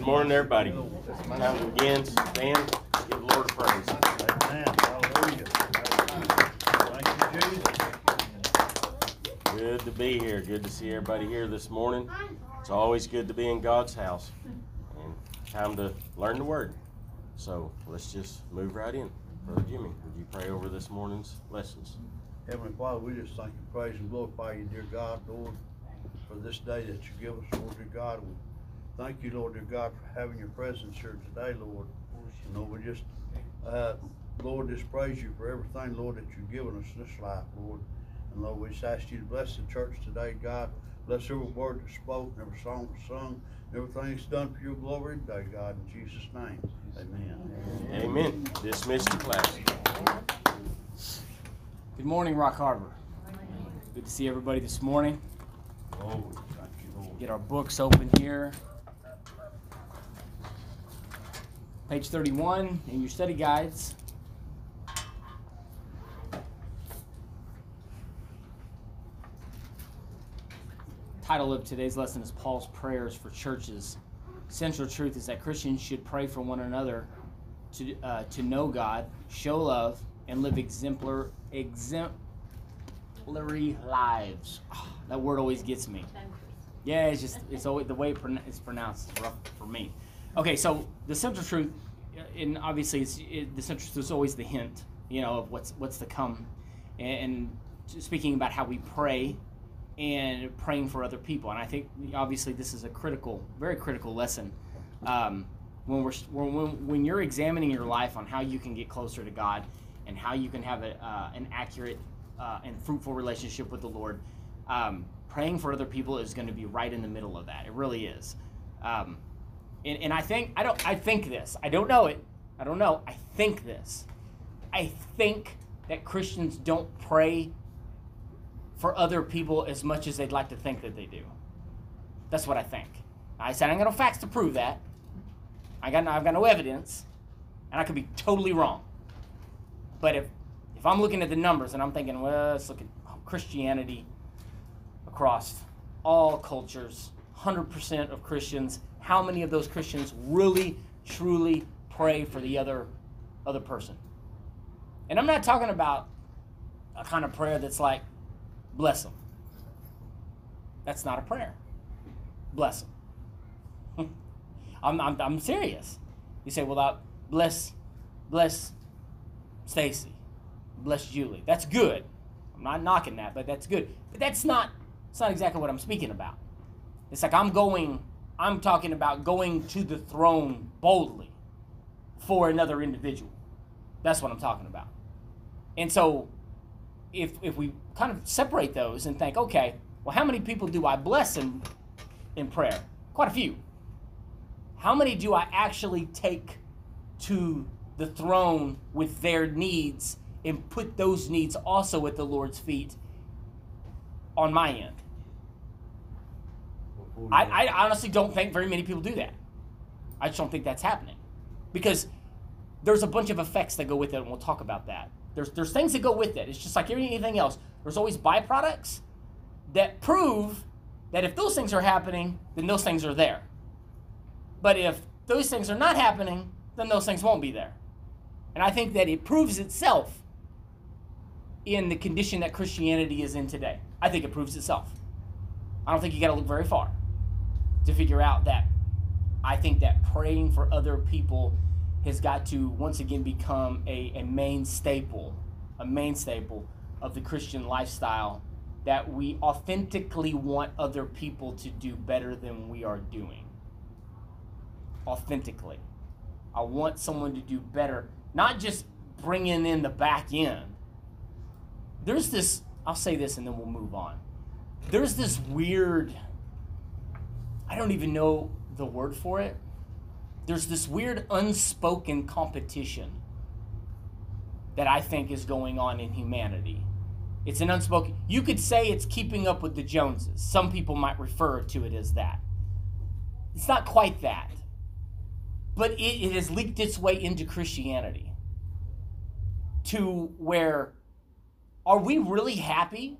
Good morning, everybody. Time to begin. Stand. Give the Lord praise. Amen. Good to be here. Good to see everybody here this morning. It's always good to be in God's house. And time to learn the Word. So let's just move right in. Brother Jimmy, would you pray over this morning's lessons? Heavenly Father, we just thank you, praise, and glorify you, dear God, Lord, for this day that you give us, Lord, dear God. We thank you, Lord, dear God, for having your presence here today, Lord. And Lord, we just, uh, Lord, just praise you for everything, Lord, that you've given us in this life, Lord. And Lord, we just ask you to bless the church today, God. Bless every word that's spoken, every song that's sung, everything that's done for your glory today, God, in Jesus' name. Amen. Amen. Dismiss the class. Good morning, Rock Harbor. Good to see everybody this morning. Oh, thank you, Lord. Get our books open here. Page 31 in your study guides. Title of today's lesson is Paul's Prayers for Churches. Central truth is that Christians should pray for one another to, uh, to know God, show love, and live exemplar, exemplary lives. Ah, that word always gets me. Yeah, it's just it's always the way it's pronounced is rough for me. Okay, so the central truth, uh, and obviously it's it, the central truth is always the hint, you know, of what's what's to come, and, and speaking about how we pray and praying for other people, and I think obviously this is a critical, very critical lesson. Um, when we're when, when you're examining your life on how you can get closer to God and how you can have a, uh, an accurate uh, and fruitful relationship with the Lord. Um, praying for other people is going to be right in the middle of that. It really is. Um, and, and I think I don't I think this. I don't know it. I don't know. I think this. I think that Christians don't pray for other people as much as they'd like to think that they do. That's what I think. I said I got no facts to prove that. I got no, I've got no evidence, and I could be totally wrong. But if if I'm looking at the numbers and I'm thinking, well, let's look at oh, Christianity across all cultures, 100% of Christians, how many of those Christians really, truly pray for the other, other person? And I'm not talking about a kind of prayer that's like, bless them. That's not a prayer. Bless them. I'm, I'm, I'm serious. You say, well, that bless, bless Stacy, bless Julie. That's good. I'm not knocking that, but that's good. But that's not it's not exactly what I'm speaking about. It's like I'm going I'm talking about going to the throne boldly for another individual. That's what I'm talking about. And so if if we kind of separate those and think, okay, well how many people do I bless in in prayer? Quite a few. How many do I actually take to the throne with their needs and put those needs also at the Lord's feet on my end. I, I honestly don't think very many people do that. I just don't think that's happening. Because there's a bunch of effects that go with it, and we'll talk about that. There's, there's things that go with it. It's just like anything else. There's always byproducts that prove that if those things are happening, then those things are there. But if those things are not happening, then those things won't be there. And I think that it proves itself in the condition that Christianity is in today. I think it proves itself. I don't think you got to look very far to figure out that I think that praying for other people has got to once again become a, a main staple, a main staple of the Christian lifestyle that we authentically want other people to do better than we are doing. Authentically. I want someone to do better not just bringing in the back end. There's this, I'll say this and then we'll move on. There's this weird, I don't even know the word for it. There's this weird unspoken competition that I think is going on in humanity. It's an unspoken, you could say it's keeping up with the Joneses. Some people might refer to it as that. It's not quite that but it, it has leaked its way into Christianity to where are we really happy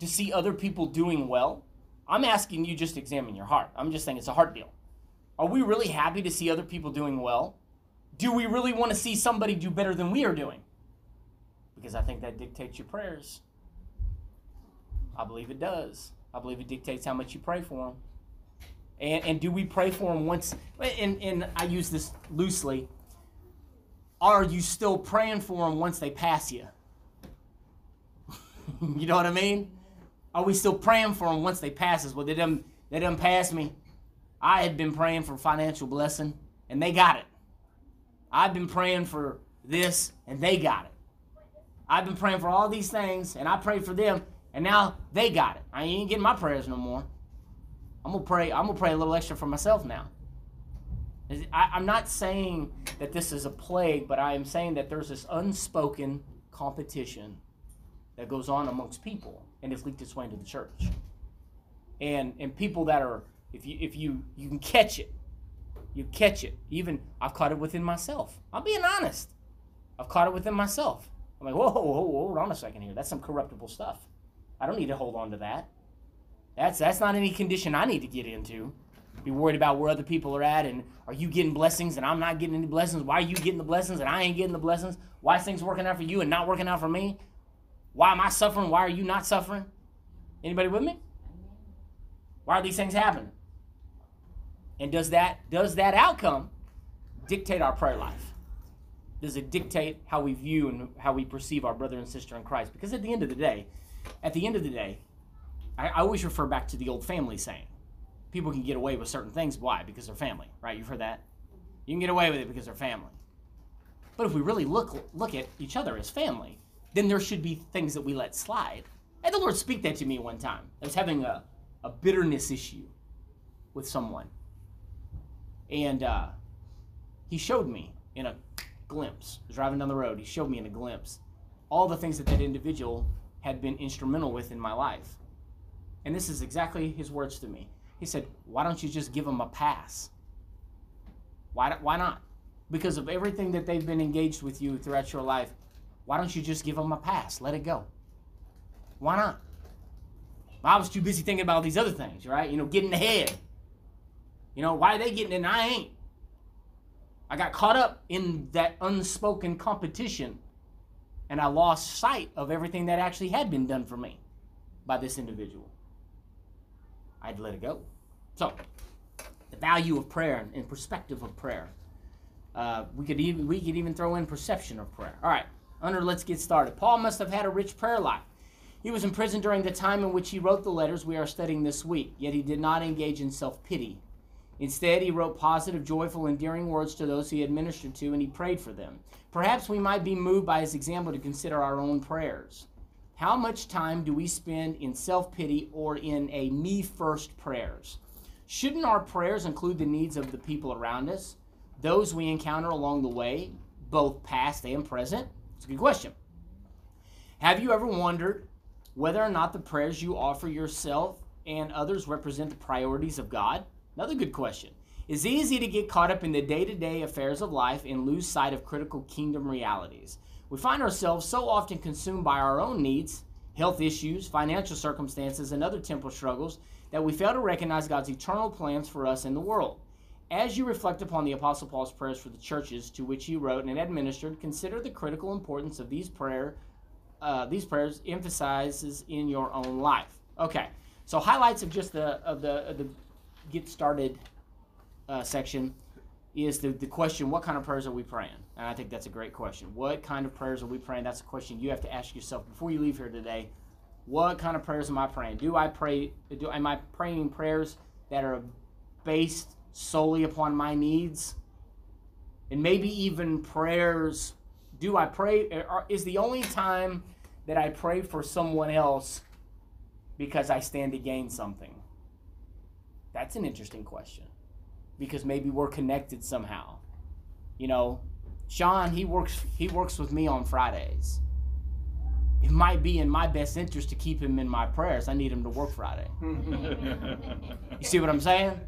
to see other people doing well? I'm asking you just examine your heart. I'm just saying it's a heart deal. Are we really happy to see other people doing well? Do we really want to see somebody do better than we are doing? Because I think that dictates your prayers. I believe it does. I believe it dictates how much you pray for them. And, and do we pray for them once? And, and I use this loosely. Are you still praying for them once they pass you? you know what I mean? Are we still praying for them once they pass us? Well, they didn't, they didn't pass me. I had been praying for financial blessing, and they got it. I've been praying for this, and they got it. I've been praying for all these things, and I prayed for them, and now they got it. I ain't getting my prayers no more. I'm gonna pray. I'm gonna pray a little extra for myself now. I, I'm not saying that this is a plague, but I am saying that there's this unspoken competition that goes on amongst people, and it's leaked its way into the church. And and people that are, if you if you you can catch it, you catch it. Even I've caught it within myself. I'm being honest. I've caught it within myself. I'm like, whoa, whoa, whoa, hold on a second here. That's some corruptible stuff. I don't need to hold on to that. That's that's not any condition I need to get into. Be worried about where other people are at and are you getting blessings and I'm not getting any blessings? Why are you getting the blessings and I ain't getting the blessings? Why things working out for you and not working out for me? Why am I suffering? Why are you not suffering? Anybody with me? Why are these things happening? And does that does that outcome dictate our prayer life? Does it dictate how we view and how we perceive our brother and sister in Christ? Because at the end of the day, at the end of the day, I, I always refer back to the old family saying. People can get away with certain things. Why? Because they're family, right? You've heard that? You can get away with it because they're family. But if we really look look at each other as family, then there should be things that we let slide. And the Lord speak that to me one time. I was having a, a bitterness issue with someone. And uh, he showed me in a glimpse. Driving down the road. He showed me in a glimpse all the things that that individual had been instrumental with in my life. And this is exactly his words to me. He said, Why don't you just give them a pass? Why, why not? Because of everything that they've been engaged with you throughout your life, why don't you just give them a pass? Let it go. Why not? I was too busy thinking about all these other things, right? You know, getting ahead. You know, why are they getting it and I ain't? I got caught up in that unspoken competition and I lost sight of everything that actually had been done for me by this individual. I'd let it go. So, the value of prayer and perspective of prayer. Uh, we could even we could even throw in perception of prayer. All right, under let's get started. Paul must have had a rich prayer life. He was in prison during the time in which he wrote the letters we are studying this week. Yet he did not engage in self pity. Instead, he wrote positive, joyful, endearing words to those he had ministered to, and he prayed for them. Perhaps we might be moved by his example to consider our own prayers. How much time do we spend in self pity or in a me first prayers? Shouldn't our prayers include the needs of the people around us, those we encounter along the way, both past and present? It's a good question. Have you ever wondered whether or not the prayers you offer yourself and others represent the priorities of God? Another good question. It's easy to get caught up in the day to day affairs of life and lose sight of critical kingdom realities. We find ourselves so often consumed by our own needs, health issues, financial circumstances, and other temporal struggles that we fail to recognize God's eternal plans for us in the world. As you reflect upon the Apostle Paul's prayers for the churches to which he wrote and administered, consider the critical importance of these prayer, uh, these prayers emphasizes in your own life. Okay, so highlights of just the of the of the get started uh, section is the, the question what kind of prayers are we praying? And i think that's a great question. What kind of prayers are we praying? That's a question you have to ask yourself before you leave here today. What kind of prayers am i praying? Do i pray do am i praying prayers that are based solely upon my needs and maybe even prayers do i pray is the only time that i pray for someone else because i stand to gain something that's an interesting question because maybe we're connected somehow. You know, Sean, he works he works with me on Fridays. It might be in my best interest to keep him in my prayers. I need him to work Friday. you see what I'm saying?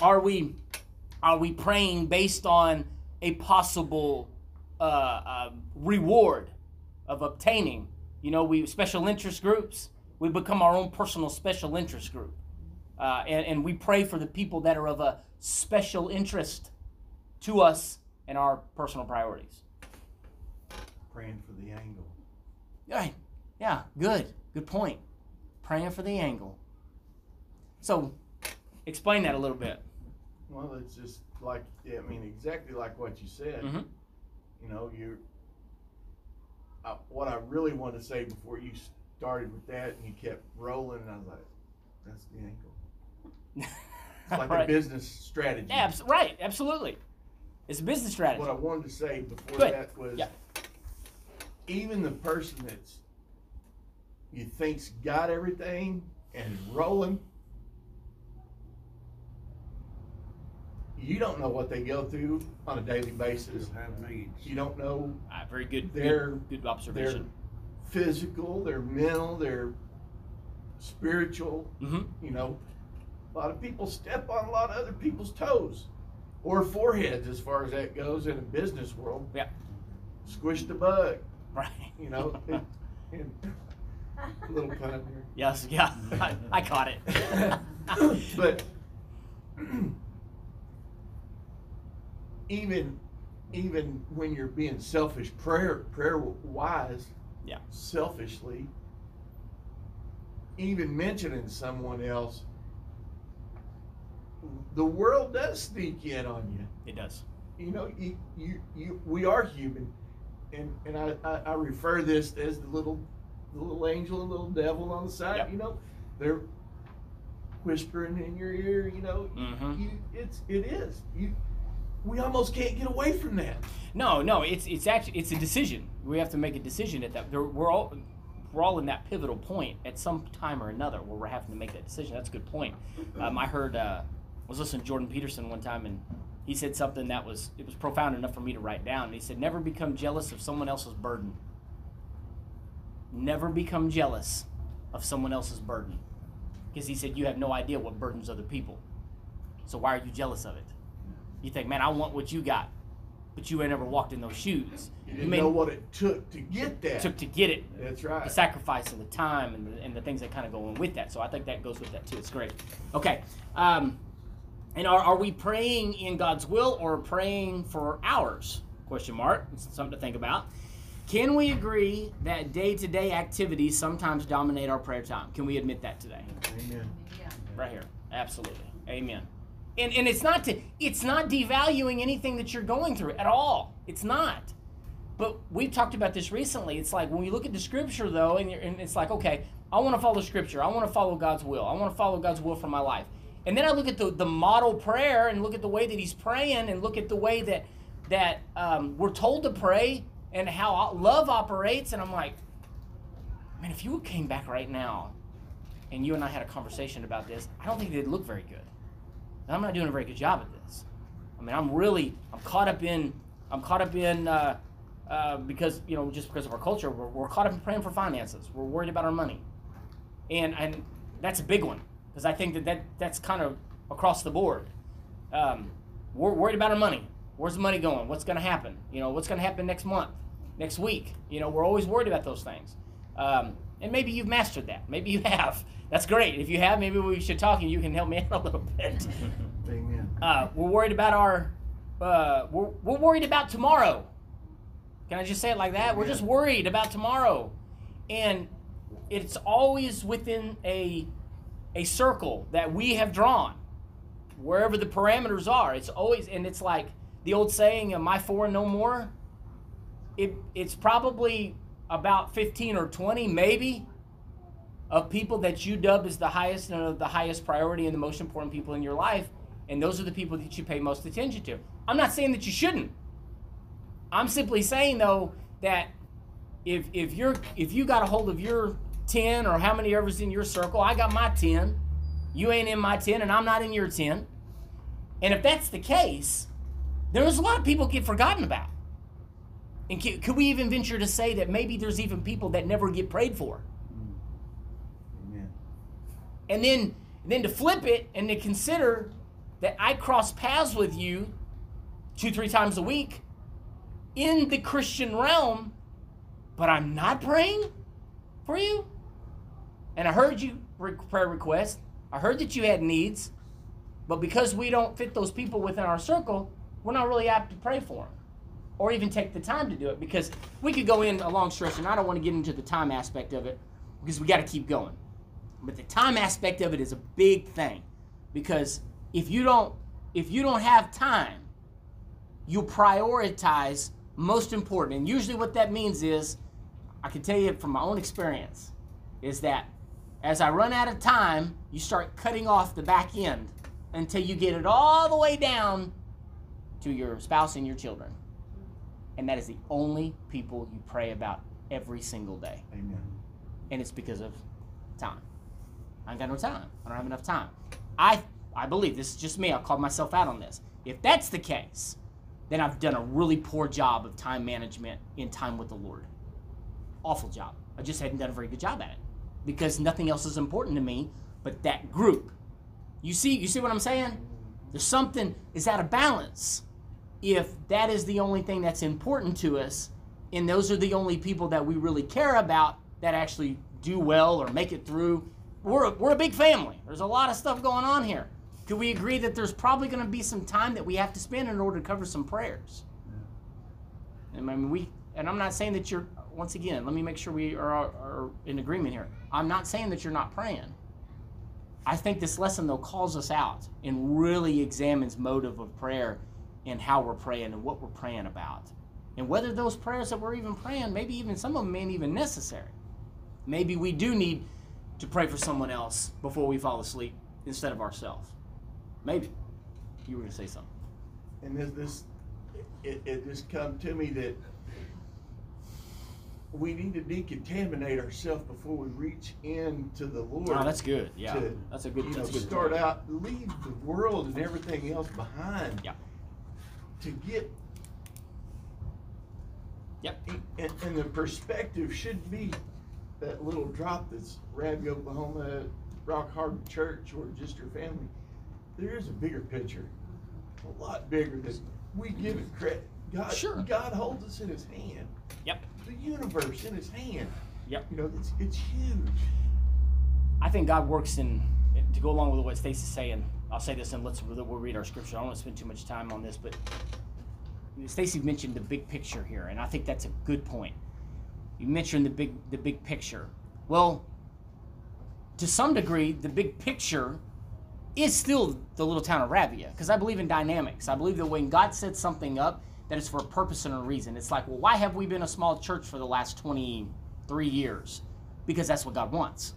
Are we are we praying based on a possible uh, uh, reward of obtaining? You know, we special interest groups. We become our own personal special interest group Uh, and, and we pray for the people that are of a special interest to us and our personal priorities. Praying for the angle. Right. Yeah, good. Good point. Praying for the angle. So, explain that a little bit. Well, it's just like, yeah, I mean, exactly like what you said. Mhm. You know, you. Uh, what I really wanted to say before you started with that, and you kept rolling, and I was like, "That's the angle." It's like Right. a business strategy. Yeah, abs- right, absolutely. It's a business strategy. What I wanted to say before Good. that was, Yeah. even the person that's you think's got everything and rolling, you don't know what they go through on a daily basis. Still have needs. You don't know Ah, very good. They're- good, good their observation. physical, their mental, their spiritual. hmm You know, a lot of people step on a lot of other people's toes or foreheads, as far as that goes in a business world. Yeah. Squish the bug. Right. You know, and, and little pun here. yes. Yeah. I, I caught it. but even even when you're being selfish prayer prayer wise Yeah. selfishly even mentioning someone else the world does sneak in on you it does. you know you, you, you we are human and and I, I, I refer this as the little the little angel and little devil on the side Yep. you know they're whispering in your ear you know Mhm. you it's it is you we almost can't get away from that No, no. It's it's actually it's a decision. We have to make a decision at that. We're all we're all in that pivotal point at some time or another where we're having to make that decision. That's a good point. Um, I heard uh, I was listening to Jordan Peterson one time and he said something that was it was profound enough for me to write down. He said, "Never become jealous of someone else's burden. Never become jealous of someone else's burden." Because he said, "You have no idea what burdens other people. So why are you jealous of it? You think, man, I want what you got, but you ain't ever walked in those shoes. you didn't may- know what it took to get that took to get it, that's right. the sacrifice and the time and the, and the things that kind of go in with that. So I think that goes with that too. It's great. Okay. Um, and are, are we praying in God's will or praying for ours? Question mark. It's something to think about. Can we agree that day to day activities sometimes dominate our prayer time? Can we admit that today? amen right here absolutely amen and and it's not to it's not devaluing anything that you're going through at all. It's not. But we've talked about this recently. It's like when you look at the scripture though and, and it's like okay i want to follow scripture. I want to follow god's will. I want to follow god's will for my life. And then i look at the, the model prayer and look at the way that he's praying and look at the way that that um, we're told to pray and how love operates. And i'm like man if you came back right now and you and I had a conversation about this, I don't think they'd look very good. And I'm not doing a very good job at this. I mean, I'm really, I'm caught up in, I'm caught up in, uh, uh, because you know, just because of our culture, we're, we're caught up in praying for finances. We're worried about our money, and and that's a big one because I think that, that that's kind of across the board. Um, we're worried about our money. Where's the money going? What's going to happen? You know, what's going to happen next month, next week? You know, we're always worried about those things. Um, and maybe you've mastered that. Maybe you have. That's great. If you have, maybe we should talk and you can help me out a little bit. amen Uh, we're worried about our. Uh, we're, we're worried about tomorrow. Can I just say it like that? We're just worried about tomorrow, and it's always within a a circle that we have drawn, wherever the parameters are. It's always and it's like the old saying, "My four no more." It it's probably about fifteen or twenty, maybe, of people that you dub as the highest and uh, the highest priority and the most important people in your life, and those are the people that you pay most attention to. I'm not saying that you shouldn't. I'm simply saying though that if if you're if you got a hold of your ten or how many ever's in your circle, I got my ten. You ain't in my ten, and I'm not in your ten. And if that's the case, there's a lot of people get forgotten about. And can, could we even venture to say that maybe there's even people that never get prayed for? Mm. amen and then then to flip it and to consider that I cross paths with you two three times a week in the Christian realm, but I'm not praying for you. And I heard you re- prayer request, I heard that you had needs, but because we don't fit those people within our circle, we're not really apt to pray for them or even take the time to do it because we could go in a long stretch, and I don't want to get into the time aspect of it because we got to keep going. But the time aspect of it is a big thing because if you don't if you don't have time, you prioritize most important. And usually what that means is I can tell you from my own experience is that as I run out of time, you start cutting off the back end until you get it all the way down to your spouse and your children. And that is the only people you pray about every single day. Amen. And it's because of time. I ain't got no time. I don't have enough time. I I believe this is just me. I'll call myself out on this. If that's the case, then I've done a really poor job of time management in time with the Lord. Awful job. I just hadn't done a very good job at it because nothing else is important to me but that group. You see, you see what I'm saying? There's something is out of balance if that is the only thing that's important to us, and those are the only people that we really care about that actually do well or make it through. We're a, we're a big family. There's a lot of stuff going on here. Could we agree that there's probably going to be some time that we have to spend in order to cover some prayers? And I mean, we, and I'm not saying that you're. Once again, let me make sure we are, are in agreement here. I'm not saying that you're not praying. I think this lesson though calls us out and really examines motive of prayer and how we're praying and what we're praying about. And whether those prayers that we're even praying, maybe even some of them ain't even necessary. Maybe we do need to pray for someone else before we fall asleep instead of ourselves. Maybe. You were going to say something. And this, this it, it just come to me that we need to decontaminate ourselves before we reach into the Lord. Oh, that's good. Yeah. to, that's a good, you know, good start point. out, leave the world and everything else behind. Yeah. To get, Yep. and, and the perspective should be that little drop that's Ravia, Oklahoma, Rock Harbor Church, or just your family. There is a bigger picture, a lot bigger that we give it credit. God, Sure. God holds us in His hand. Yep. The universe in His hand. Yep. You know, it's it's huge. I think God works in to go along with what Stacey's saying. I'll say this and let's we'll read our scripture. I don't want to spend too much time on this, but Stacy mentioned the big picture here, and I think that's a good point. You mentioned the big the big picture. Well, to some degree, the big picture is still the little town of Ravia, because I believe in dynamics. I believe that when God sets something up, that it's for a purpose and a reason. It's like, well, why have we been a small church for the last 23 years? Because that's what God wants.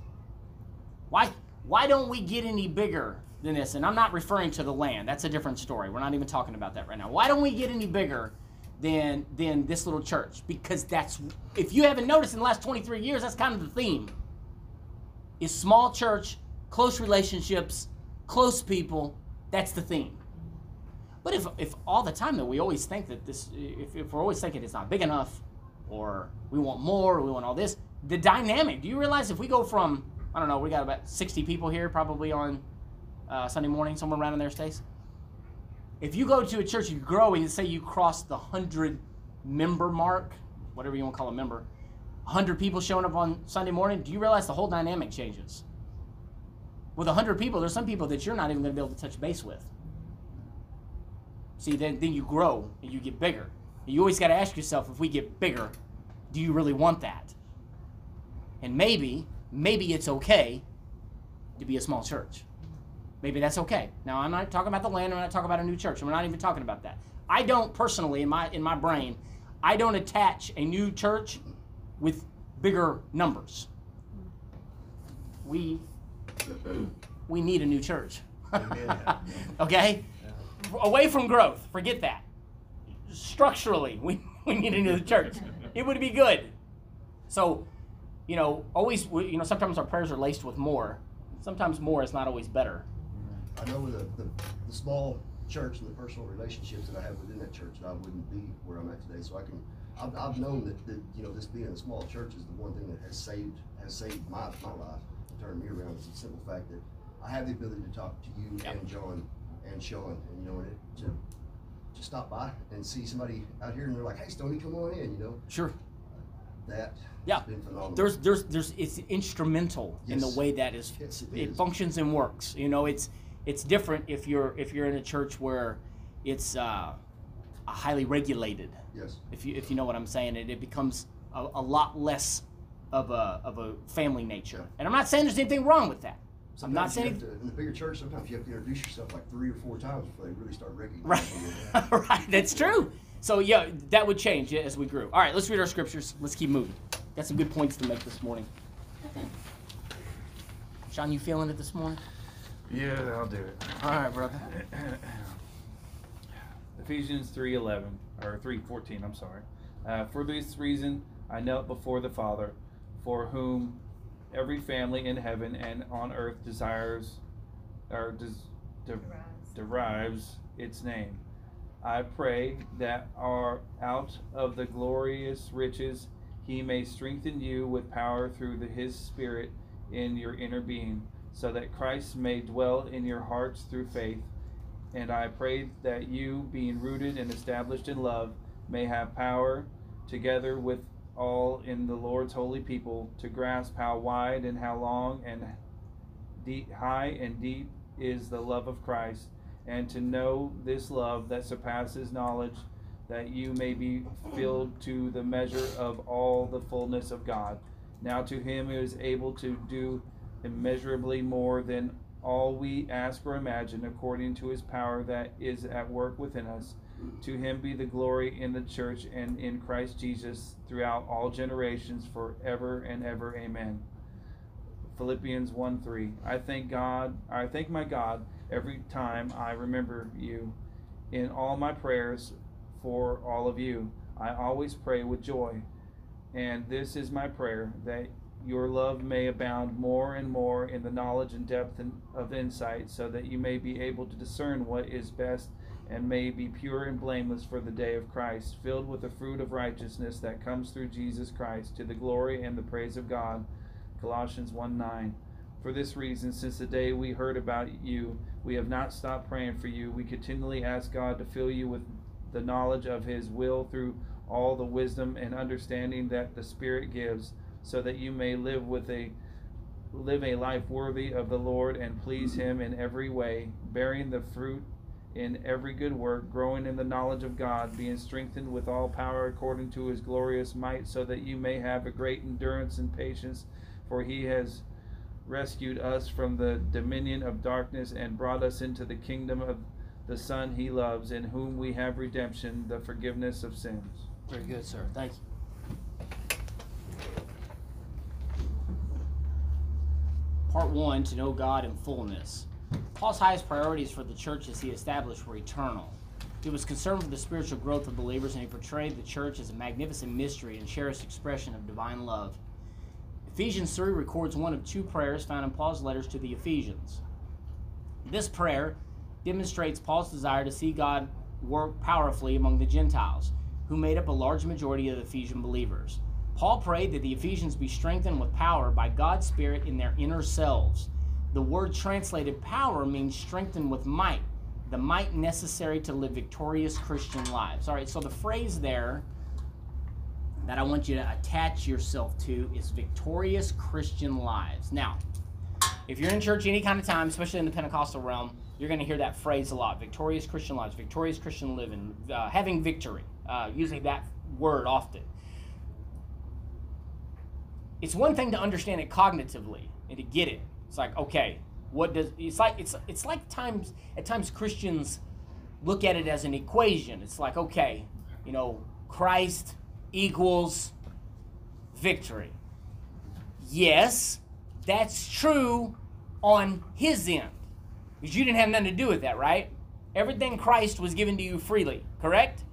Why why don't we get any bigger than this? And I'm not referring to the land. That's a different story. We're not even talking about that right now. Why don't we get any bigger than than this little church? Because that's if you haven't noticed in the last 23 years, that's kind of the theme. Is small church, close relationships, close people, that's the theme. But if, if all the time that we always think that this, if, if we're always thinking it's not big enough, or we want more, or we want all this, the dynamic. Do you realize if we go from, I don't know, we got about 60 people here probably on uh, Sunday morning, somewhere around in there, Stace? If you go to a church, you grow, and say you cross the 100 member mark, whatever you want to call a member, 100 people showing up on Sunday morning, do you realize the whole dynamic changes? With 100 people, there's some people that you're not even going to be able to touch base with. See, then, then you grow and you get bigger. You always got to ask yourself if we get bigger, do you really want that? And maybe, maybe it's okay to be a small church. Maybe that's okay. Now, I'm not talking about the land. I'm not talking about a new church. We're not even talking about that. I don't personally, in my in my brain, I don't attach a new church with bigger numbers. We we need a new church. Okay? Away from growth. Forget that. Structurally, we, we need a new church. It would be good. So, you know, always, you know, sometimes our prayers are laced with more. Sometimes more is not always better. I know with the, the, the small church and the personal relationships that I have within that church, that I wouldn't be where I'm at today. So I can, I've, I've known that, that, you know, this being a small church is the one thing that has saved, has saved my, my life, and turned me around. It's the simple fact that I have the ability to talk to you Yep. and John and Sean, and you know, and it, to, to stop by and see somebody out here and they're like, hey, Stoney, come on in, you know. Sure. that Yeah. has been phenomenal. there's there's there's it's instrumental in the way that is Yes, it it is. functions and works you know it's it's different if you're if you're in a church where it's uh, a highly regulated. Yes. if you if you know what i'm saying it, it becomes a, a lot less of a of a family nature. Yeah. and i'm not saying there's anything wrong with that. So i'm not saying have to, in the bigger church, sometimes you have to introduce yourself like three or four times before they really start right. you. right that's true. So yeah that would change as we grew. All right let's read our scriptures. Let's keep moving. Got some good points to make this morning. Sean you feeling it this morning Yeah, I'll do it. all right brother Ephesians 3:11 or 3:14, I'm sorry. Uh, for this reason I knelt before the Father, for whom every family in heaven and on earth desires or des, de, derives its name. I pray that our out of the glorious riches he may strengthen you with power through the, his spirit in your inner being, so that Christ may dwell in your hearts through faith. And I pray that you, being rooted and established in love, may have power, together with all in the Lord's holy people, to grasp how wide and how long and deep, high and deep is the love of Christ, and to know this love that surpasses knowledge, that you may be filled to the measure of all the fullness of God. Now to him who is able to do immeasurably more than all we ask or imagine, according to his power that is at work within us. To him be the glory in the church and in Christ Jesus throughout all generations, forever and ever. Amen. Philippians 1 3. I thank God, I thank my God every time I remember you. In all my prayers for all of you, I always pray with joy. And this is my prayer that your love may abound more and more in the knowledge and depth of insight, so that you may be able to discern what is best and may be pure and blameless for the day of Christ, filled with the fruit of righteousness that comes through Jesus Christ, to the glory and the praise of God. Colossians 1 9. For this reason, since the day we heard about you, we have not stopped praying for you. We continually ask God to fill you with the knowledge of His will through all the wisdom and understanding that the Spirit gives, so that you may live with a live a life worthy of the Lord and please Him in every way, bearing the fruit in every good work, growing in the knowledge of God, being strengthened with all power according to His glorious might, so that you may have a great endurance and patience, for He has rescued us from the dominion of darkness and brought us into the kingdom of the Son he loves, in whom we have redemption, the forgiveness of sins. Very good, sir. Thank you. Part one to know God in fullness. Paul's highest priorities for the churches he established were eternal. He was concerned with the spiritual growth of believers and he portrayed the church as a magnificent mystery and cherished expression of divine love. Ephesians 3 records one of two prayers found in Paul's letters to the Ephesians. This prayer demonstrates Paul's desire to see God work powerfully among the Gentiles, who made up a large majority of the Ephesian believers. Paul prayed that the Ephesians be strengthened with power by God's Spirit in their inner selves. The word translated power means strengthened with might, the might necessary to live victorious Christian lives. All right, so the phrase there that I want you to attach yourself to is victorious Christian lives. Now, if you're in church any kind of time, especially in the Pentecostal realm, you're going to hear that phrase a lot victorious Christian lives, victorious Christian living, uh, having victory, uh, using that word often. It's one thing to understand it cognitively and to get it. It's like, okay, what does it's like it's it's like times at times Christians look at it as an equation. It's like, okay, you know, Christ equals victory. Yes, that's true on his end. Because you didn't have nothing to do with that, right? Everything Christ was given to you freely, correct?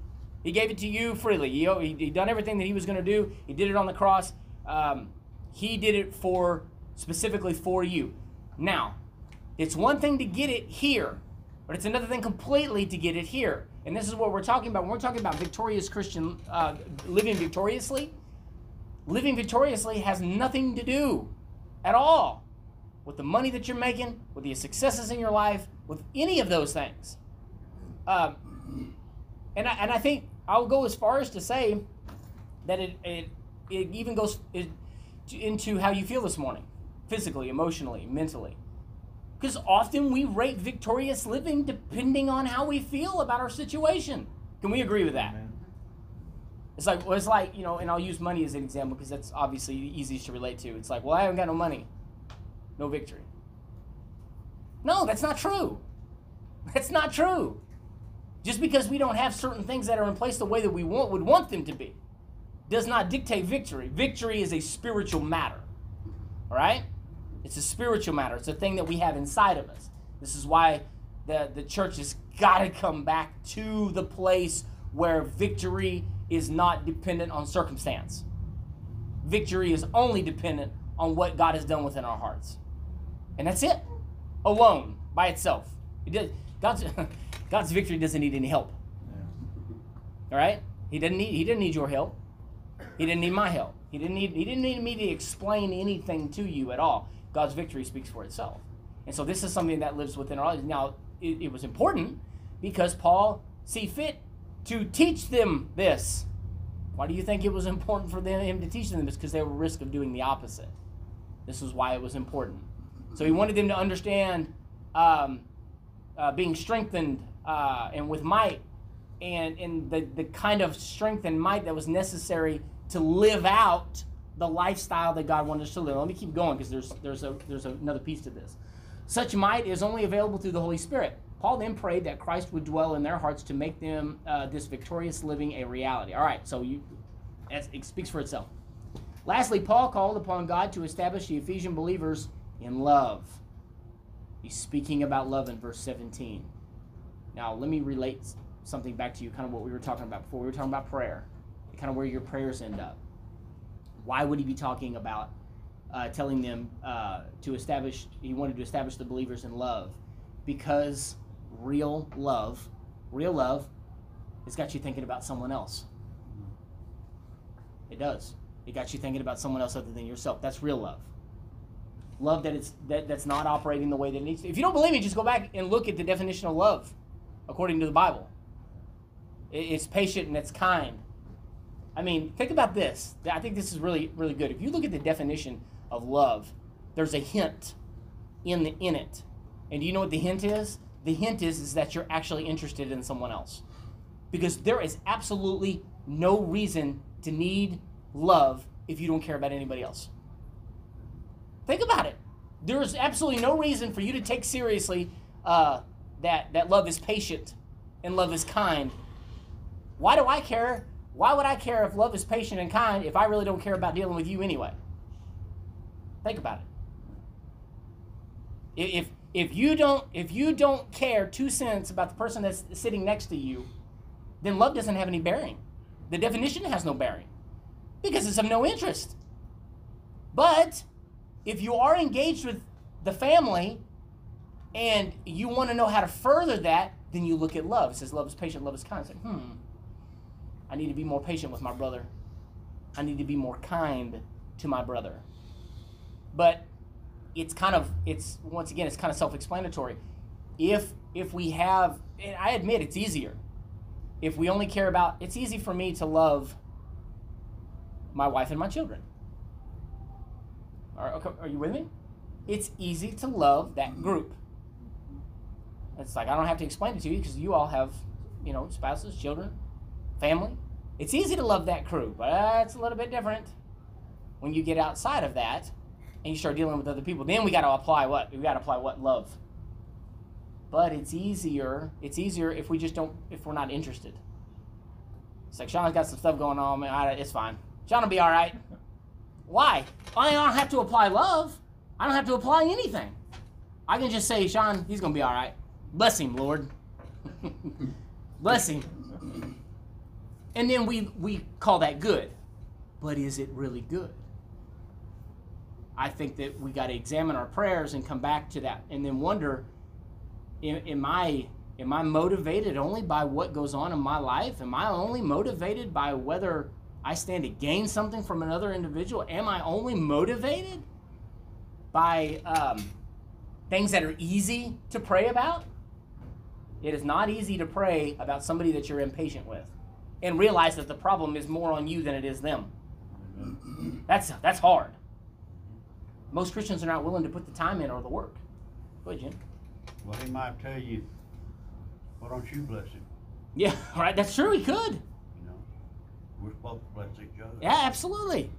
He gave it to you freely. He, he, he done everything that he was going to do. He did it on the cross. Um, he did it for specifically for you. Now, it's one thing to get it here, but it's another thing completely to get it here. And this is what we're talking about. When we're talking about victorious Christian, uh, living victoriously, living victoriously has nothing to do at all with the money that you're making, with the successes in your life, with any of those things. Um, and, I, and I think I'll go as far as to say that it, it it even goes it, into how you feel this morning, physically, emotionally, mentally. Because often we rate victorious living depending on how we feel about our situation. Can we agree with that? Amen. It's like well, it's like you know, and I'll use money as an example because that's obviously the easiest to relate to. It's like, well, I haven't got no money, no victory. No, that's not true. That's not true. Just because we don't have certain things that are in place the way that we want would want them to be, does not dictate victory. Victory is a spiritual matter. All right? It's a spiritual matter. It's a thing that we have inside of us. This is why the, the church has got to come back to the place where victory is not dependent on circumstance. Victory is only dependent on what God has done within our hearts. And that's it. Alone, by itself. It does, God's, God's victory doesn't need any help. All right? He didn't need he didn't need your help. He didn't need my help. He didn't need he didn't need me to explain anything to you at all. God's victory speaks for itself. And so this is something that lives within our lives. Now, it, it was important because Paul see fit to teach them this. Why do you think it was important for them, him to teach them this? Because they were risk of doing the opposite. This is why it was important. So he wanted them to understand um, uh, being strengthened uh, and with might and, and the, the kind of strength and might that was necessary to live out the lifestyle that God wanted us to live. Let me keep going because there's, there's, a, there's another piece to this. Such might is only available through the Holy Spirit. Paul then prayed that Christ would dwell in their hearts to make them uh, this victorious living a reality. All right, so you, it speaks for itself. Lastly, Paul called upon God to establish the Ephesian believers in love. He's speaking about love in verse 17. Now, let me relate something back to you, kind of what we were talking about before. We were talking about prayer, kind of where your prayers end up. Why would he be talking about uh, telling them uh, to establish, he wanted to establish the believers in love? Because real love, real love, has got you thinking about someone else. It does. It got you thinking about someone else other than yourself. That's real love. Love that it's that, that's not operating the way that it needs to. If you don't believe me, just go back and look at the definition of love according to the Bible. It, it's patient and it's kind. I mean, think about this. I think this is really, really good. If you look at the definition of love, there's a hint in the in it. And do you know what the hint is? The hint is, is that you're actually interested in someone else. Because there is absolutely no reason to need love if you don't care about anybody else. Think about it. There is absolutely no reason for you to take seriously uh, that, that love is patient and love is kind. Why do I care? Why would I care if love is patient and kind if I really don't care about dealing with you anyway? Think about it. If if you don't if you don't care two cents about the person that's sitting next to you, then love doesn't have any bearing. The definition has no bearing because it's of no interest. But if you are engaged with the family and you want to know how to further that, then you look at love. It says love is patient, love is kind. It's like, hmm, I need to be more patient with my brother. I need to be more kind to my brother. But it's kind of it's once again it's kind of self-explanatory. If if we have and I admit it's easier. If we only care about it's easy for me to love my wife and my children. Are, okay, are you with me? It's easy to love that group. It's like I don't have to explain it to you because you all have, you know, spouses, children, family. It's easy to love that crew, but it's a little bit different when you get outside of that and you start dealing with other people. Then we got to apply what? We got to apply what love. But it's easier. It's easier if we just don't. If we're not interested. It's like Sean's got some stuff going on. Man, I, it's fine. Sean will be all right. Why? I don't have to apply love. I don't have to apply anything. I can just say, Sean, he's gonna be all right. Bless him, Lord. Bless him. And then we we call that good. But is it really good? I think that we got to examine our prayers and come back to that, and then wonder: am, I am I motivated only by what goes on in my life? Am I only motivated by whether I stand to gain something from another individual? Am I only motivated by um, things that are easy to pray about? It is not easy to pray about somebody that you're impatient with and realize that the problem is more on you than it is them. That's that's hard. Most Christians are not willing to put the time in or the work. Go ahead, Jim. Well, he might tell you, why don't you bless him? Yeah, right. That's true. He could. You know, we're supposed to bless each other. Yeah, absolutely.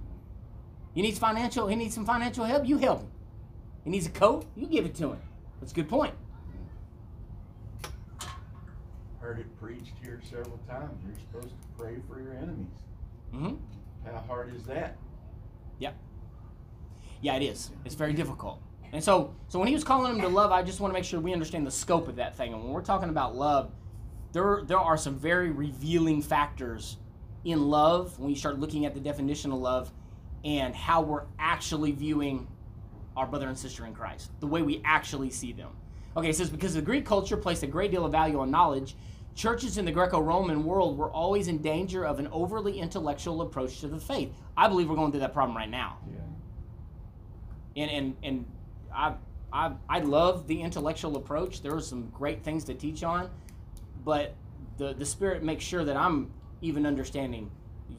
He needs financial. He needs some financial help. You help him. He needs a coat. You give it to him. That's a good point. Heard it preached here several times. You're supposed to pray for your enemies. Mm-hmm. How hard is that? Yeah, Yeah, it is. It's very difficult. And so, so when he was calling them to love, I just want to make sure we understand the scope of that thing. And when we're talking about love, there there are some very revealing factors in love when you start looking at the definition of love and how we're actually viewing our brother and sister in Christ, the way we actually see them. Okay, it says because the Greek culture placed a great deal of value on knowledge, churches in the Greco-Roman world were always in danger of an overly intellectual approach to the faith. I believe we're going through that problem right now Yeah. and and and I I I love the intellectual approach. There are some great things to teach on, but the the spirit makes sure that I'm even understanding.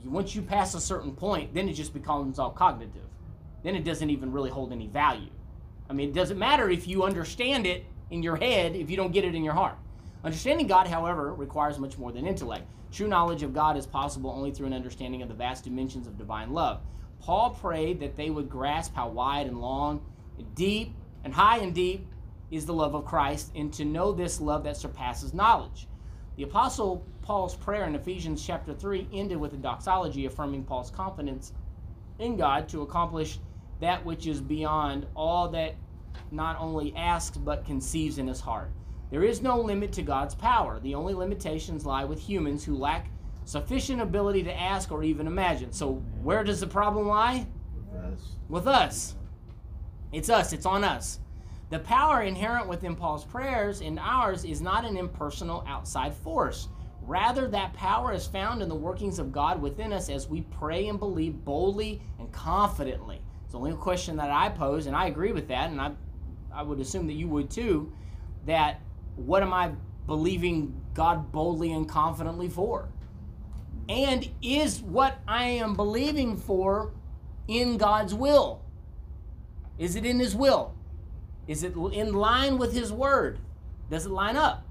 Once you pass a certain point, then it just becomes all cognitive. Then it doesn't even really hold any value. I mean, it doesn't matter if you understand it in your head if you don't get it in your heart. Understanding God, however, requires much more than intellect. True knowledge of God is possible only through an understanding of the vast dimensions of divine love. Paul prayed that they would grasp how wide and long, and deep and high and deep is the love of Christ, and to know this love that surpasses knowledge. The Apostle Paul's prayer in Ephesians chapter 3 ended with a doxology affirming Paul's confidence in God to accomplish that which is beyond all that not only asks but conceives in his heart. There is no limit to God's power. The only limitations lie with humans who lack sufficient ability to ask or even imagine. So, where does the problem lie? With us. With us. It's us, it's on us. The power inherent within Paul's prayers and ours is not an impersonal outside force. Rather, that power is found in the workings of God within us as we pray and believe boldly and confidently. It's the only question that I pose, and I agree with that, and I, I would assume that you would too, that what am I believing God boldly and confidently for? And is what I am believing for in God's will? Is it in His will? Is it in line with His word? Does it line up?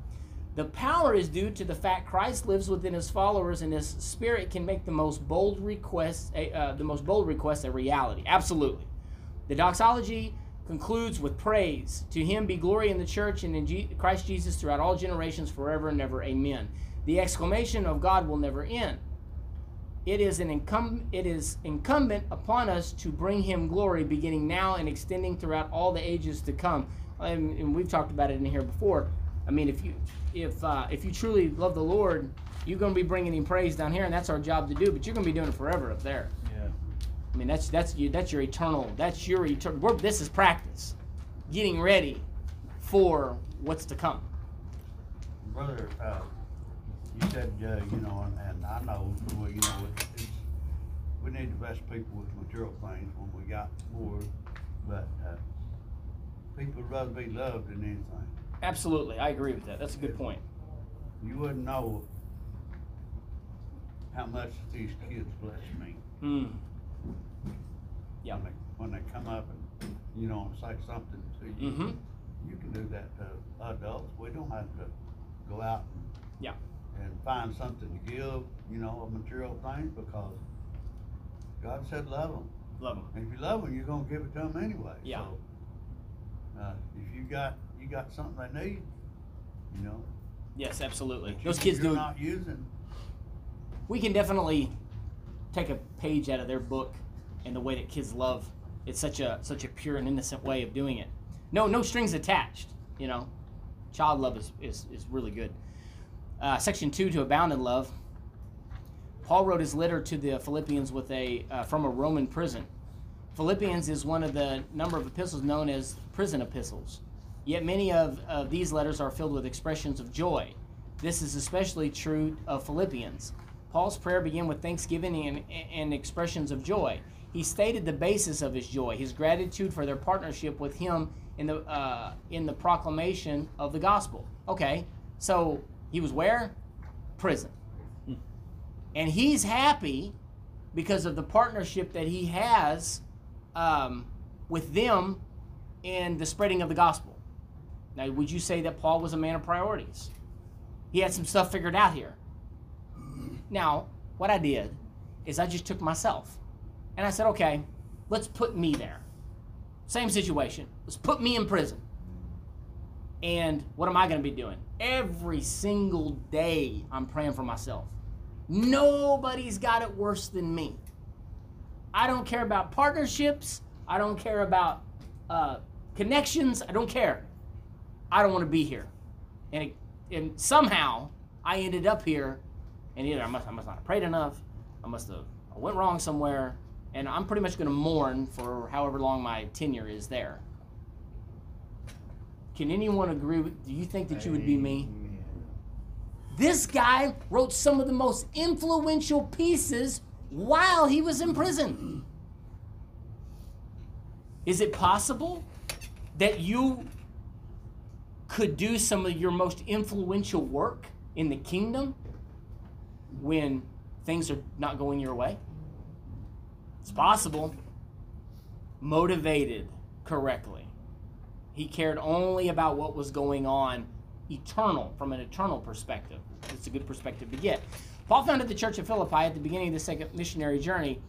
The power is due to the fact Christ lives within His followers, and His Spirit can make the most bold requests, uh, the most bold requests, a reality. Absolutely. The doxology concludes with praise. To Him be glory in the church and in Je- Christ Jesus throughout all generations, forever and ever. Amen. The exclamation of God will never end it is an incum- it is incumbent upon us to bring him glory beginning now and extending throughout all the ages to come and, and we've talked about it in here before i mean if you if uh, if you truly love the lord you're going to be bringing him praise down here and that's our job to do but you're going to be doing it forever up there. I mean that's that's you that's your eternal that's your eternal this is practice getting ready for what's to come Brother, uh, you said, uh, you know, and, and I know, well, you know, it's, it's, we need to bless people with material things when we got more, but, uh, people would rather be loved than anything. absolutely i agree with that that's a good point You wouldn't know how much these kids bless me. mm. Yeah When they, when they come up and, you know, and say something to you. mm-hmm You can do that to adults. We don't have to go out and. Yeah. And find something to give, you know, a material thing because God said love them. love him If you love them, you're gonna give it to them anyway. Yeah. So, Uh, if you got, you got something they need, you know. yes absolutely those kids do not using, we can definitely take a page out of their book and the way that kids love. It's such a such a pure and innocent way of doing it. No no strings attached. You know, child love is is, is really good. Uh, section two to abound in love. Paul wrote his letter to the Philippians with a uh, from a Roman prison. Philippians is one of the number of epistles known as prison epistles. Yet many of, of these letters are filled with expressions of joy. This is especially true of Philippians. Paul's prayer began with thanksgiving and, and expressions of joy. He stated the basis of his joy, his gratitude for their partnership with him in the uh, in the proclamation of the gospel. Okay, so he was where? Prison. And he's happy because of the partnership that he has um, with them in the spreading of the gospel. Now, would you say that Paul was a man of priorities? He had some stuff figured out here. Now, what I did is I just took myself and I said, okay, let's put me there. Same situation. Let's put me in prison. And what am I going to be doing? Every single day, I'm praying for myself. Nobody's got it worse than me. I don't care about partnerships. I don't care about uh, connections. I don't care. I don't want to be here. And, it, and somehow I ended up here, and either I must, I must not have prayed enough, I must have I went wrong somewhere, and I'm pretty much going to mourn for however long my tenure is there. Can anyone agree with? Do you think that you would be me? This guy wrote some of the most influential pieces while he was in prison. Is it possible that you could do some of your most influential work in the kingdom when things are not going your way? It's possible. Motivated correctly. He cared only about what was going on eternal, from an eternal perspective. It's a good perspective to get. Paul founded the church of Philippi at the beginning of the second missionary journey,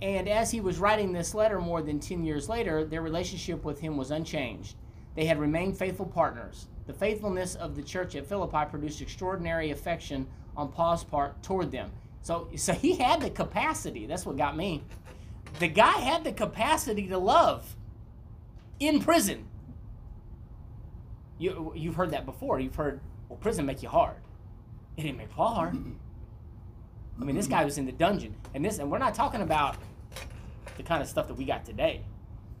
and as he was writing this letter more than 10 years later, their relationship with him was unchanged. They had remained faithful partners. The faithfulness of the church at Philippi produced extraordinary affection on Paul's part toward them. So, so he had the capacity. That's what got me. The guy had the capacity to love in prison. You, you've heard that before. You've heard, well, prison make you hard. It didn't make Paul hard. I mean, this guy was in the dungeon, and this, and we're not talking about the kind of stuff that we got today.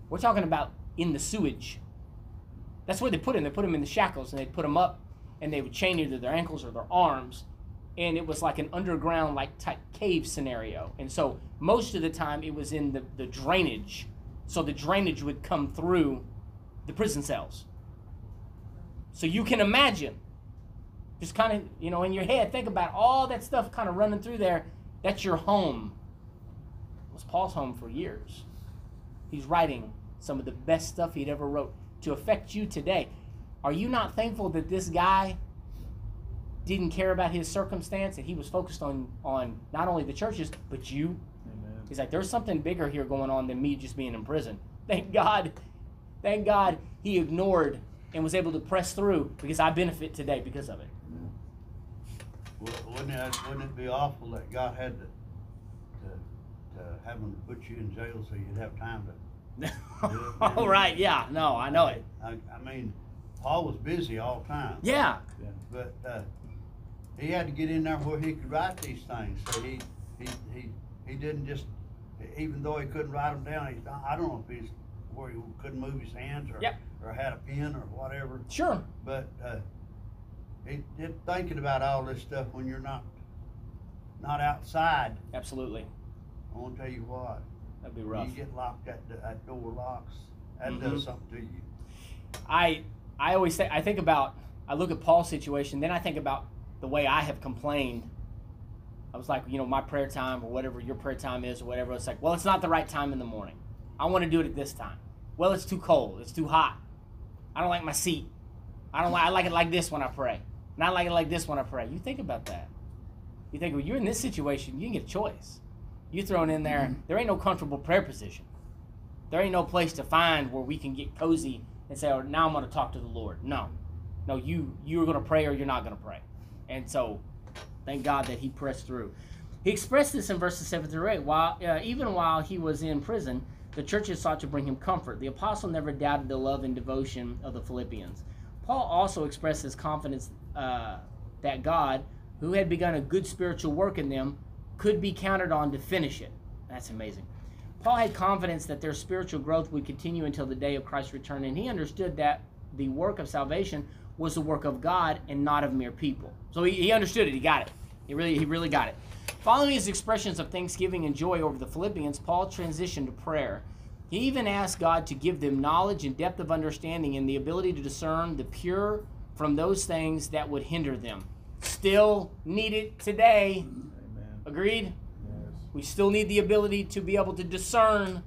We're talking about in the sewage. That's where they put him. They put him in the shackles, and they put him up, and they would chain either their ankles or their arms, and it was like an underground, like type cave scenario. And so most of the time, it was in the, the drainage, so the drainage would come through the prison cells. So you can imagine, just kind of, you know, in your head, think about all that stuff kind of running through there. That's your home. It was Paul's home for years. He's writing some of the best stuff he'd ever wrote to affect you today. Are you not thankful that this guy didn't care about his circumstance and he was focused on on not only the churches but you? Amen. He's like, there's something bigger here going on than me just being in prison. Thank God, thank God he ignored and was able to press through because I benefit today because of it. Wou- Wouldn't it, wouldn't it be awful that God had to, to, to have him put you in jail so you'd have time to, All right, yeah, no, I know it. I, I mean, Paul was busy all the time. Yeah, But, uh, he had to get in there where he could write these things, so he, he, he, he didn't just, even though he couldn't write them down, he's, I don't know if he's, where he couldn't move his hands or, Yep. or had a pen or whatever, sure. but, uh, he, he thinking about all this stuff when you're not, not outside, Absolutely. I wanna tell you what, That'd be rough. you get locked, that, that door locks, that Mhm. does something to you. I I always think I think about I look at Paul's situation, then I think about the way I have complained. I was like, you know, my prayer time or whatever your prayer time is or whatever. It's like, well, it's not the right time in the morning. I want to do it at this time. Well, it's too cold. It's too hot. I don't like my seat. I don't like. I like it like this when I pray. Not like it like this when I pray. You think about that. You think, well, you're in this situation. You can get a choice. You're thrown in there. Mm-hmm. There ain't no comfortable prayer position. There ain't no place to find where we can get cozy and say, "Oh, now I'm going to talk to the Lord." No, no, you you're going to pray or you're not going to pray. And so, thank God that He pressed through. He expressed this in verses seven through eight. While uh, even while he was in prison, the churches sought to bring him comfort. The apostle never doubted the love and devotion of the Philippians. Paul also expressed his confidence uh, that God, who had begun a good spiritual work in them, could be counted on to finish it. That's amazing. Paul had confidence that their spiritual growth would continue until the day of Christ's return, and he understood that the work of salvation was the work of God and not of mere people. So he, he understood it. He got it. He really, he really got it. Following his expressions of thanksgiving and joy over the Philippians, Paul transitioned to prayer. He even asked God to give them knowledge and depth of understanding and the ability to discern the pure from those things that would hinder them. Still needed today. Amen. Agreed? Yes. We still need the ability to be able to discern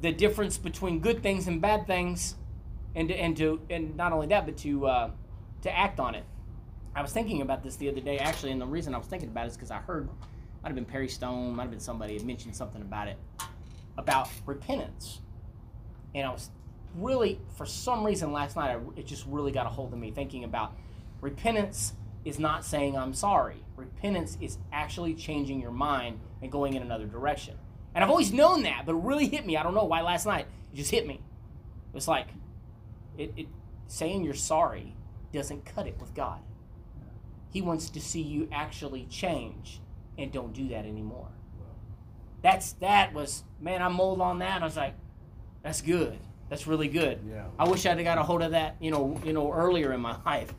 the difference between good things and bad things, and to, and to and not only that, but to uh, to act on it. I was thinking about this the other day, actually, and the reason I was thinking about it is because I heard might have been Perry Stone, might have been somebody had mentioned something about it about repentance, and I was really for some reason last night I, it just really got a hold of me thinking about repentance is not saying I'm sorry. Repentance is actually changing your mind and going in another direction. And I've always known that, but it really hit me. I don't know why last night it just hit me. It was like it, it saying you're sorry doesn't cut it with God. He wants to see you actually change and don't do that anymore. That's that was man, I mulled on that. I was like, that's good. That's really good. Yeah. I wish I'd have got a hold of that, you know, you know, earlier in my life.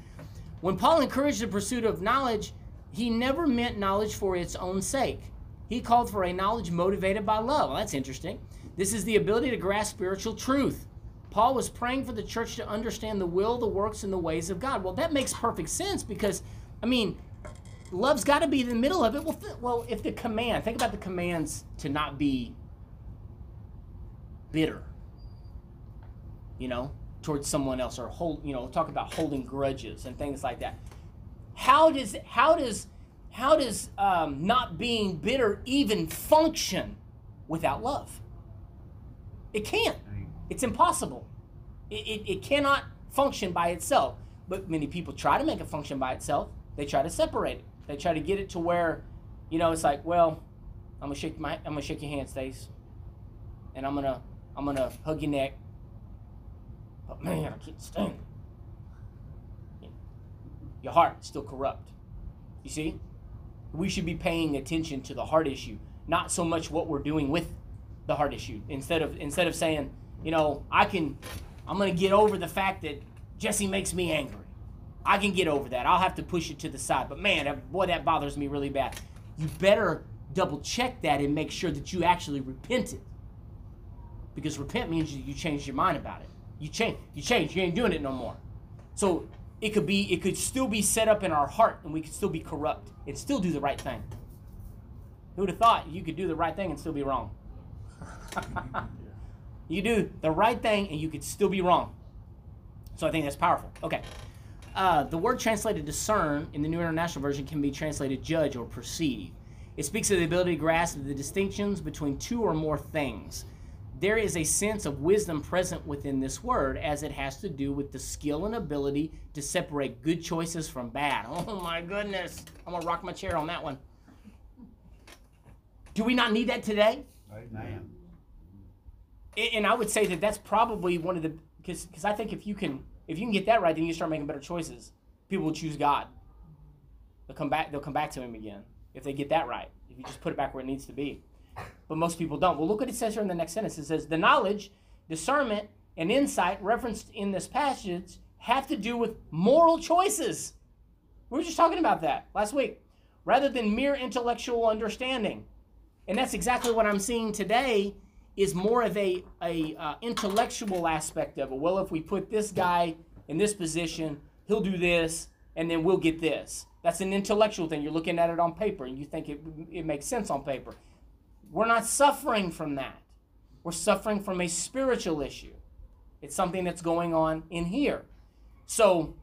When Paul encouraged the pursuit of knowledge, he never meant knowledge for its own sake. He called for a knowledge motivated by love. Well, that's interesting. This is the ability to grasp spiritual truth. Paul was praying for the church to understand the will, the works, and the ways of God. Well, that makes perfect sense because, I mean, love's got to be in the middle of it. Well, th- well, if the command, think about the commands to not be bitter, you know, towards someone else, or hold, you know, talk about holding grudges and things like that. How does how does how does um, not being bitter even function without love? It can't. It's impossible. It, it, it cannot function by itself. But many people try to make it function by itself. They try to separate it. They try to get it to where, you know, it's like, well, I'm gonna shake my, I'm gonna shake your hand, Stace, and I'm gonna, I'm gonna hug your neck. But man, I can't stand it. Your heart is still corrupt. You see, we should be paying attention to the heart issue, not so much what we're doing with the heart issue. Instead of instead of saying, you know, I can, I'm gonna get over the fact that Jesse makes me angry. I can get over that. I'll have to push it to the side. But man, boy, that bothers me really bad. You better double check that and make sure that you actually repented. Because repent means you, you changed your mind about it. You change. You change. You ain't doing it no more. So it could be. It could still be set up in our heart, and we could still be corrupt and still do the right thing. Who would have thought you could do the right thing and still be wrong? you do the right thing and you could still be wrong. So I think that's powerful. Okay. Uh, the word translated discern in the New International Version can be translated judge or perceive. It speaks of the ability to grasp the distinctions between two or more things. There is a sense of wisdom present within this word as it has to do with the skill and ability to separate good choices from bad. Oh my goodness. I'm going to rock my chair on that one. Do we not need that today? Amen. A- and I would say that that's probably one of the because because I think if you can if you can get that right, then you start making better choices. People will choose God. They'll come back. They'll come back to Him again if they get that right. If you just put it back where it needs to be. But most people don't. Well, look what it says here in the next sentence. It says the knowledge, discernment, and insight referenced in this passage have to do with moral choices. We were just talking about that last week, rather than mere intellectual understanding. And that's exactly what I'm seeing today is more of a, a uh, intellectual aspect of it. Well, if we put this guy in this position, he'll do this, and then we'll get this. That's an intellectual thing. You're looking at it on paper, and you think it, it makes sense on paper. We're not suffering from that. We're suffering from a spiritual issue. It's something that's going on in here. So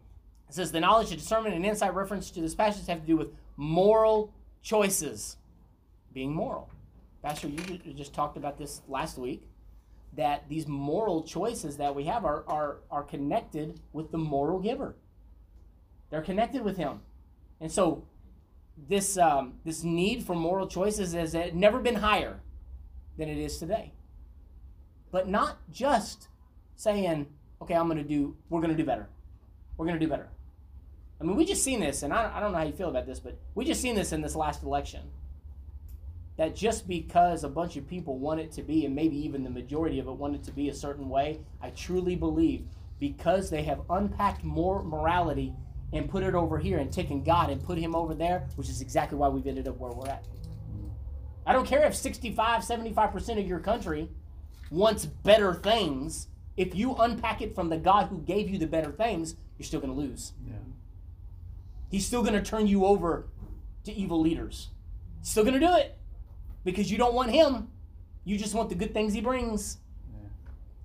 it says the knowledge, the discernment, and insight reference to this passage have to do with moral choices. Being moral. Pastor, you just talked about this last week that these moral choices that we have are, are, are connected with the moral giver. They're connected with him. And so this, um, this need for moral choices has never been higher than it is today. But not just saying, okay, I'm going to do, we're going to do better. We're going to do better. I mean, we just seen this, and I, I don't know how you feel about this, but we just seen this in this last election that just because a bunch of people want it to be, and maybe even the majority of it want it to be a certain way, I truly believe because they have unpacked more morality and put it over here and taken God and put him over there, which is exactly why we've ended up where we're at. I don't care if 65, 75% of your country wants better things. If you unpack it from the God who gave you the better things, you're still going to lose. Yeah. He's still going to turn you over to evil leaders. Still going to do it. Because you don't want him. You just want the good things he brings.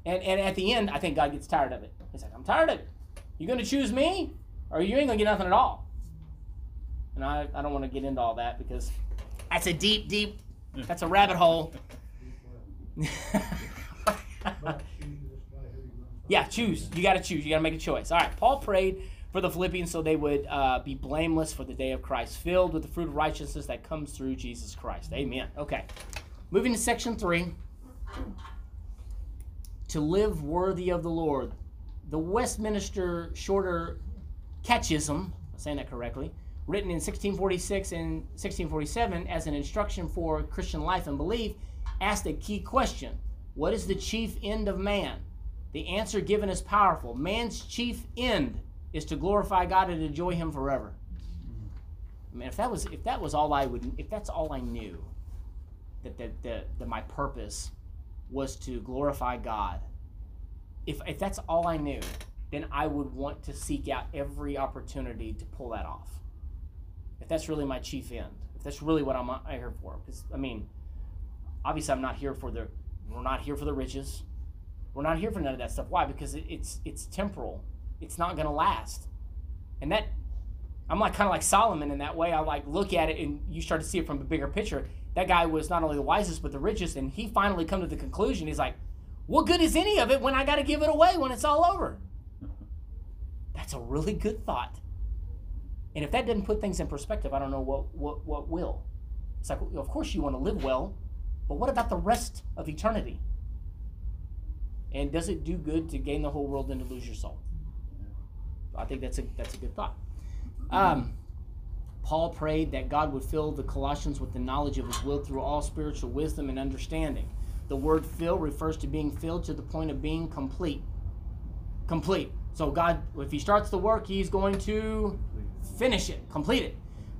And, and at the end, I think God gets tired of it. He's like, I'm tired of it. You're going to choose me? Or you ain't going to get nothing at all. And I, I don't want to get into all that because that's a deep, deep, that's a rabbit hole. yeah, choose. You got to choose. You got to make a choice. All right. Paul prayed for the Philippians so they would uh, be blameless for the day of Christ, filled with the fruit of righteousness that comes through Jesus Christ. Amen. Okay. Moving to section three. To live worthy of the Lord. The Westminster Shorter Catechism, I'm saying that correctly, written in 1646 and 1647 as an instruction for Christian life and belief, asked a key question What is the chief end of man? The answer given is powerful. Man's chief end is to glorify God and enjoy Him forever. I mean, if that was if that was all I would, if that's all I knew, that that that, that my purpose was to glorify God. If if that's all I knew, then I would want to seek out every opportunity to pull that off. If that's really my chief end, if that's really what I'm here for, because I mean, obviously I'm not here for the we're not here for the riches. We're not here for none of that stuff. Why? Because it, it's it's temporal. It's not going to last. And that I'm like kind of like Solomon in that way. I like look at it and you start to see it from a bigger picture. That guy was not only the wisest but the richest, and he finally come to the conclusion. He's like, "What good is any of it when I got to give it away when it's all over?" That's a really good thought. And if that doesn't put things in perspective, I don't know what what what will. It's like, of course you want to live well, but what about the rest of eternity? And does it do good to gain the whole world and to lose your soul? I think that's a that's a good thought. Um, Paul prayed that God would fill the Colossians with the knowledge of His will through all spiritual wisdom and understanding. The word "fill" refers to being filled to the point of being complete. Complete. So God, if He starts the work, He's going to finish it, complete it.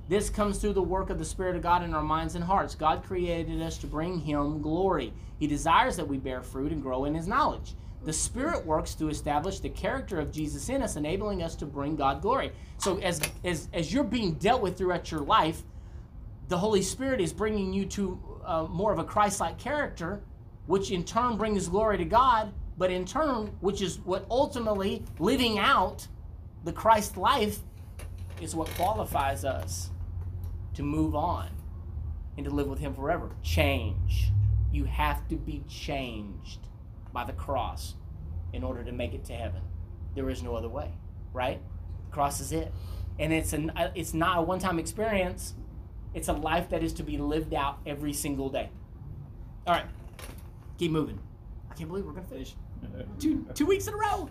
This comes through the work of the Spirit of God in our minds and hearts. God created us to bring Him glory. He desires that we bear fruit and grow in His knowledge. The Spirit works to establish the character of Jesus in us, enabling us to bring God glory. So, as, as, as you're being dealt with throughout your life, the Holy Spirit is bringing you to uh, more of a Christ like character, which in turn brings glory to God, but in turn, which is what ultimately living out the Christ life is what qualifies us to move on and to live with Him forever. Change. You have to be changed by the cross in order to make it to heaven. There is no other way, right? The cross is it. And it's an uh, it's not a one-time experience. It's a life that is to be lived out every single day. All right. Keep moving. I can't believe we're going to finish. Two two weeks in a row.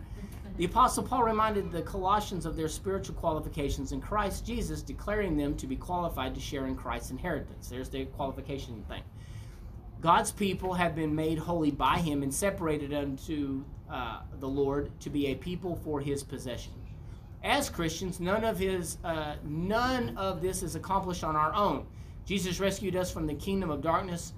The Apostle Paul reminded the Colossians of their spiritual qualifications in Christ Jesus, declaring them to be qualified to share in Christ's inheritance. There's the qualification thing. God's people have been made holy by him and separated unto uh, the Lord to be a people for his possession. As Christians, none of his uh, none of this is accomplished on our own. Jesus rescued us from the kingdom of darkness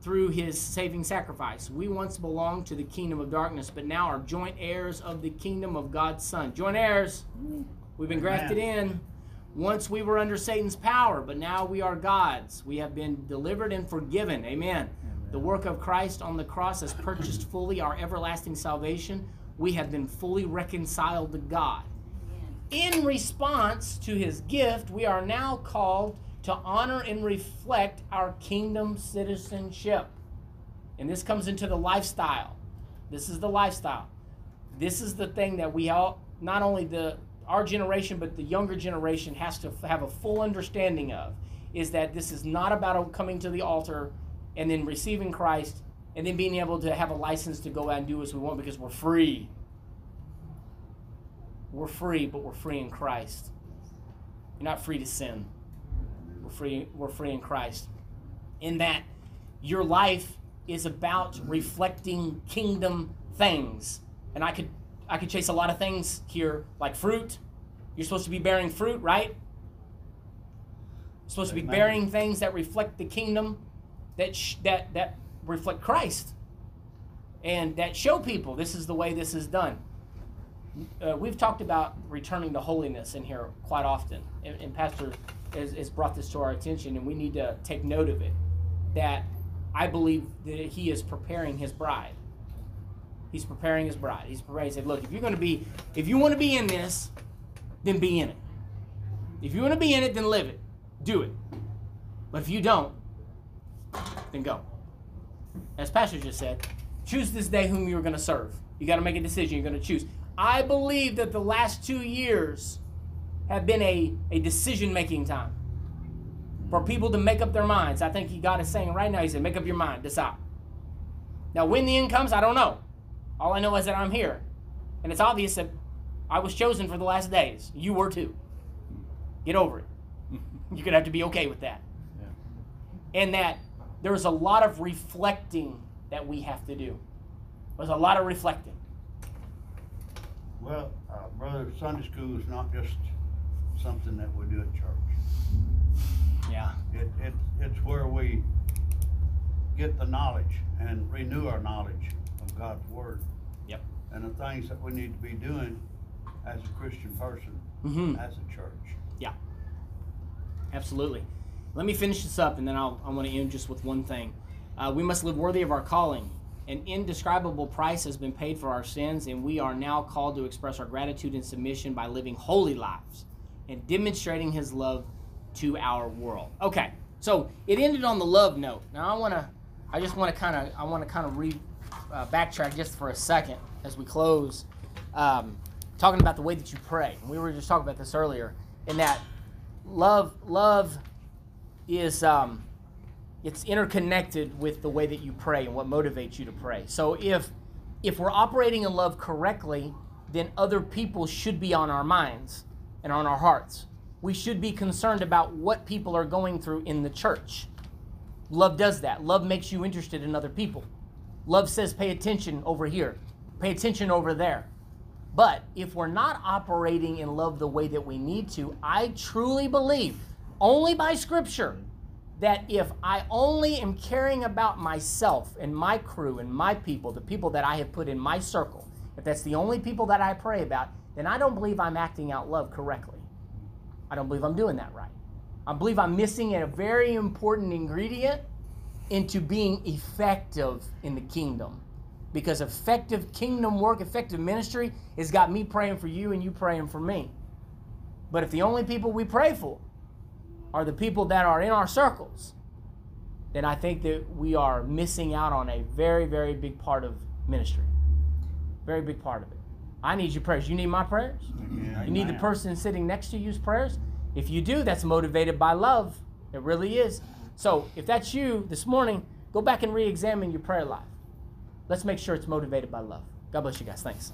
through his saving sacrifice. We once belonged to the kingdom of darkness, but now are joint heirs of the kingdom of God's Son. Joint heirs. We've been grafted in. Once we were under Satan's power, but now we are God's. We have been delivered and forgiven. Amen. The work of Christ on the cross has purchased fully our everlasting salvation. We have been fully reconciled to God. In response to his gift, we are now called to honor and reflect our kingdom citizenship. And this comes into the lifestyle. This is the lifestyle. This is the thing that we all, not only the our generation, but the younger generation has to have a full understanding of, is that this is not about coming to the altar and then receiving Christ and then being able to have a license to go out and do as we want because we're free. We're free, but we're free in Christ. You're not free to sin. We're free, we're free in Christ. In that your life is about reflecting kingdom things. And I could I could chase a lot of things here, like fruit. You're supposed to be bearing fruit, right? You're supposed to be bearing things that reflect the kingdom, that sh- that that reflect Christ, and that show people this is the way this is done. Uh, we've talked about returning to holiness in here quite often, and, and Pastor has, has brought this to our attention, and we need to take note of it. That I believe that he is preparing his bride. He's preparing his bride. He's preparing. He said, "Look, if you're going to be, if you want to be in this, then be in it. If you want to be in it, then live it. Do it. But if you don't, then go." As Pastor just said, choose this day whom you are going to serve. You got to make a decision. You're going to choose. I believe that the last two years have been a, a decision making time for people to make up their minds. I think God is saying right now, He said, make up your mind, decide. Now, when the end comes, I don't know. All I know is that I'm here. And it's obvious that I was chosen for the last days. You were too. Get over it. You're going to have to be okay with that. And that there's a lot of reflecting that we have to do. There's a lot of reflecting. Well, uh, brother, Sunday school is not just something that we do at church. Yeah. It, it, it's where we get the knowledge and renew our knowledge God's word Yep. and the things that we need to be doing as a Christian person, Mm-hmm. as a church. Yeah, absolutely. Let me finish this up, and then I'll, I want to end just with one thing. Uh, we must live worthy of our calling. An indescribable price has been paid for our sins, and we are now called to express our gratitude and submission by living holy lives and demonstrating His love to our world. Okay, so it ended on the love note. Now I want to, I just want to kind of, I want to kind of re, uh, backtrack just for a second as we close, um, talking about the way that you pray. We were just talking about this earlier, in that love, love is um, it's interconnected with the way that you pray and what motivates you to pray. So if if we're operating in love correctly, then other people should be on our minds and on our hearts. We should be concerned about what people are going through in the church. Love does that. Love makes you interested in other people. Love says, pay attention over here, pay attention over there. But if we're not operating in love the way that we need to, I truly believe, only by scripture, that if I only am caring about myself and my crew and my people, the people that I have put in my circle, if that's the only people that I pray about, then I don't believe I'm acting out love correctly. I don't believe I'm doing that right. I believe I'm missing a very important ingredient into being effective in the kingdom. Because effective kingdom work, effective ministry has got me praying for you and you praying for me. But if the only people we pray for are the people that are in our circles, then I think that we are missing out on a very, very big part of ministry. Very big part of it. I need your prayers. You need my prayers? You need the person sitting next to you's prayers? If you do, that's motivated by love. It really is. So if that's you this morning, go back and re examine your prayer life. Let's make sure it's motivated by love. God bless you guys. Thanks.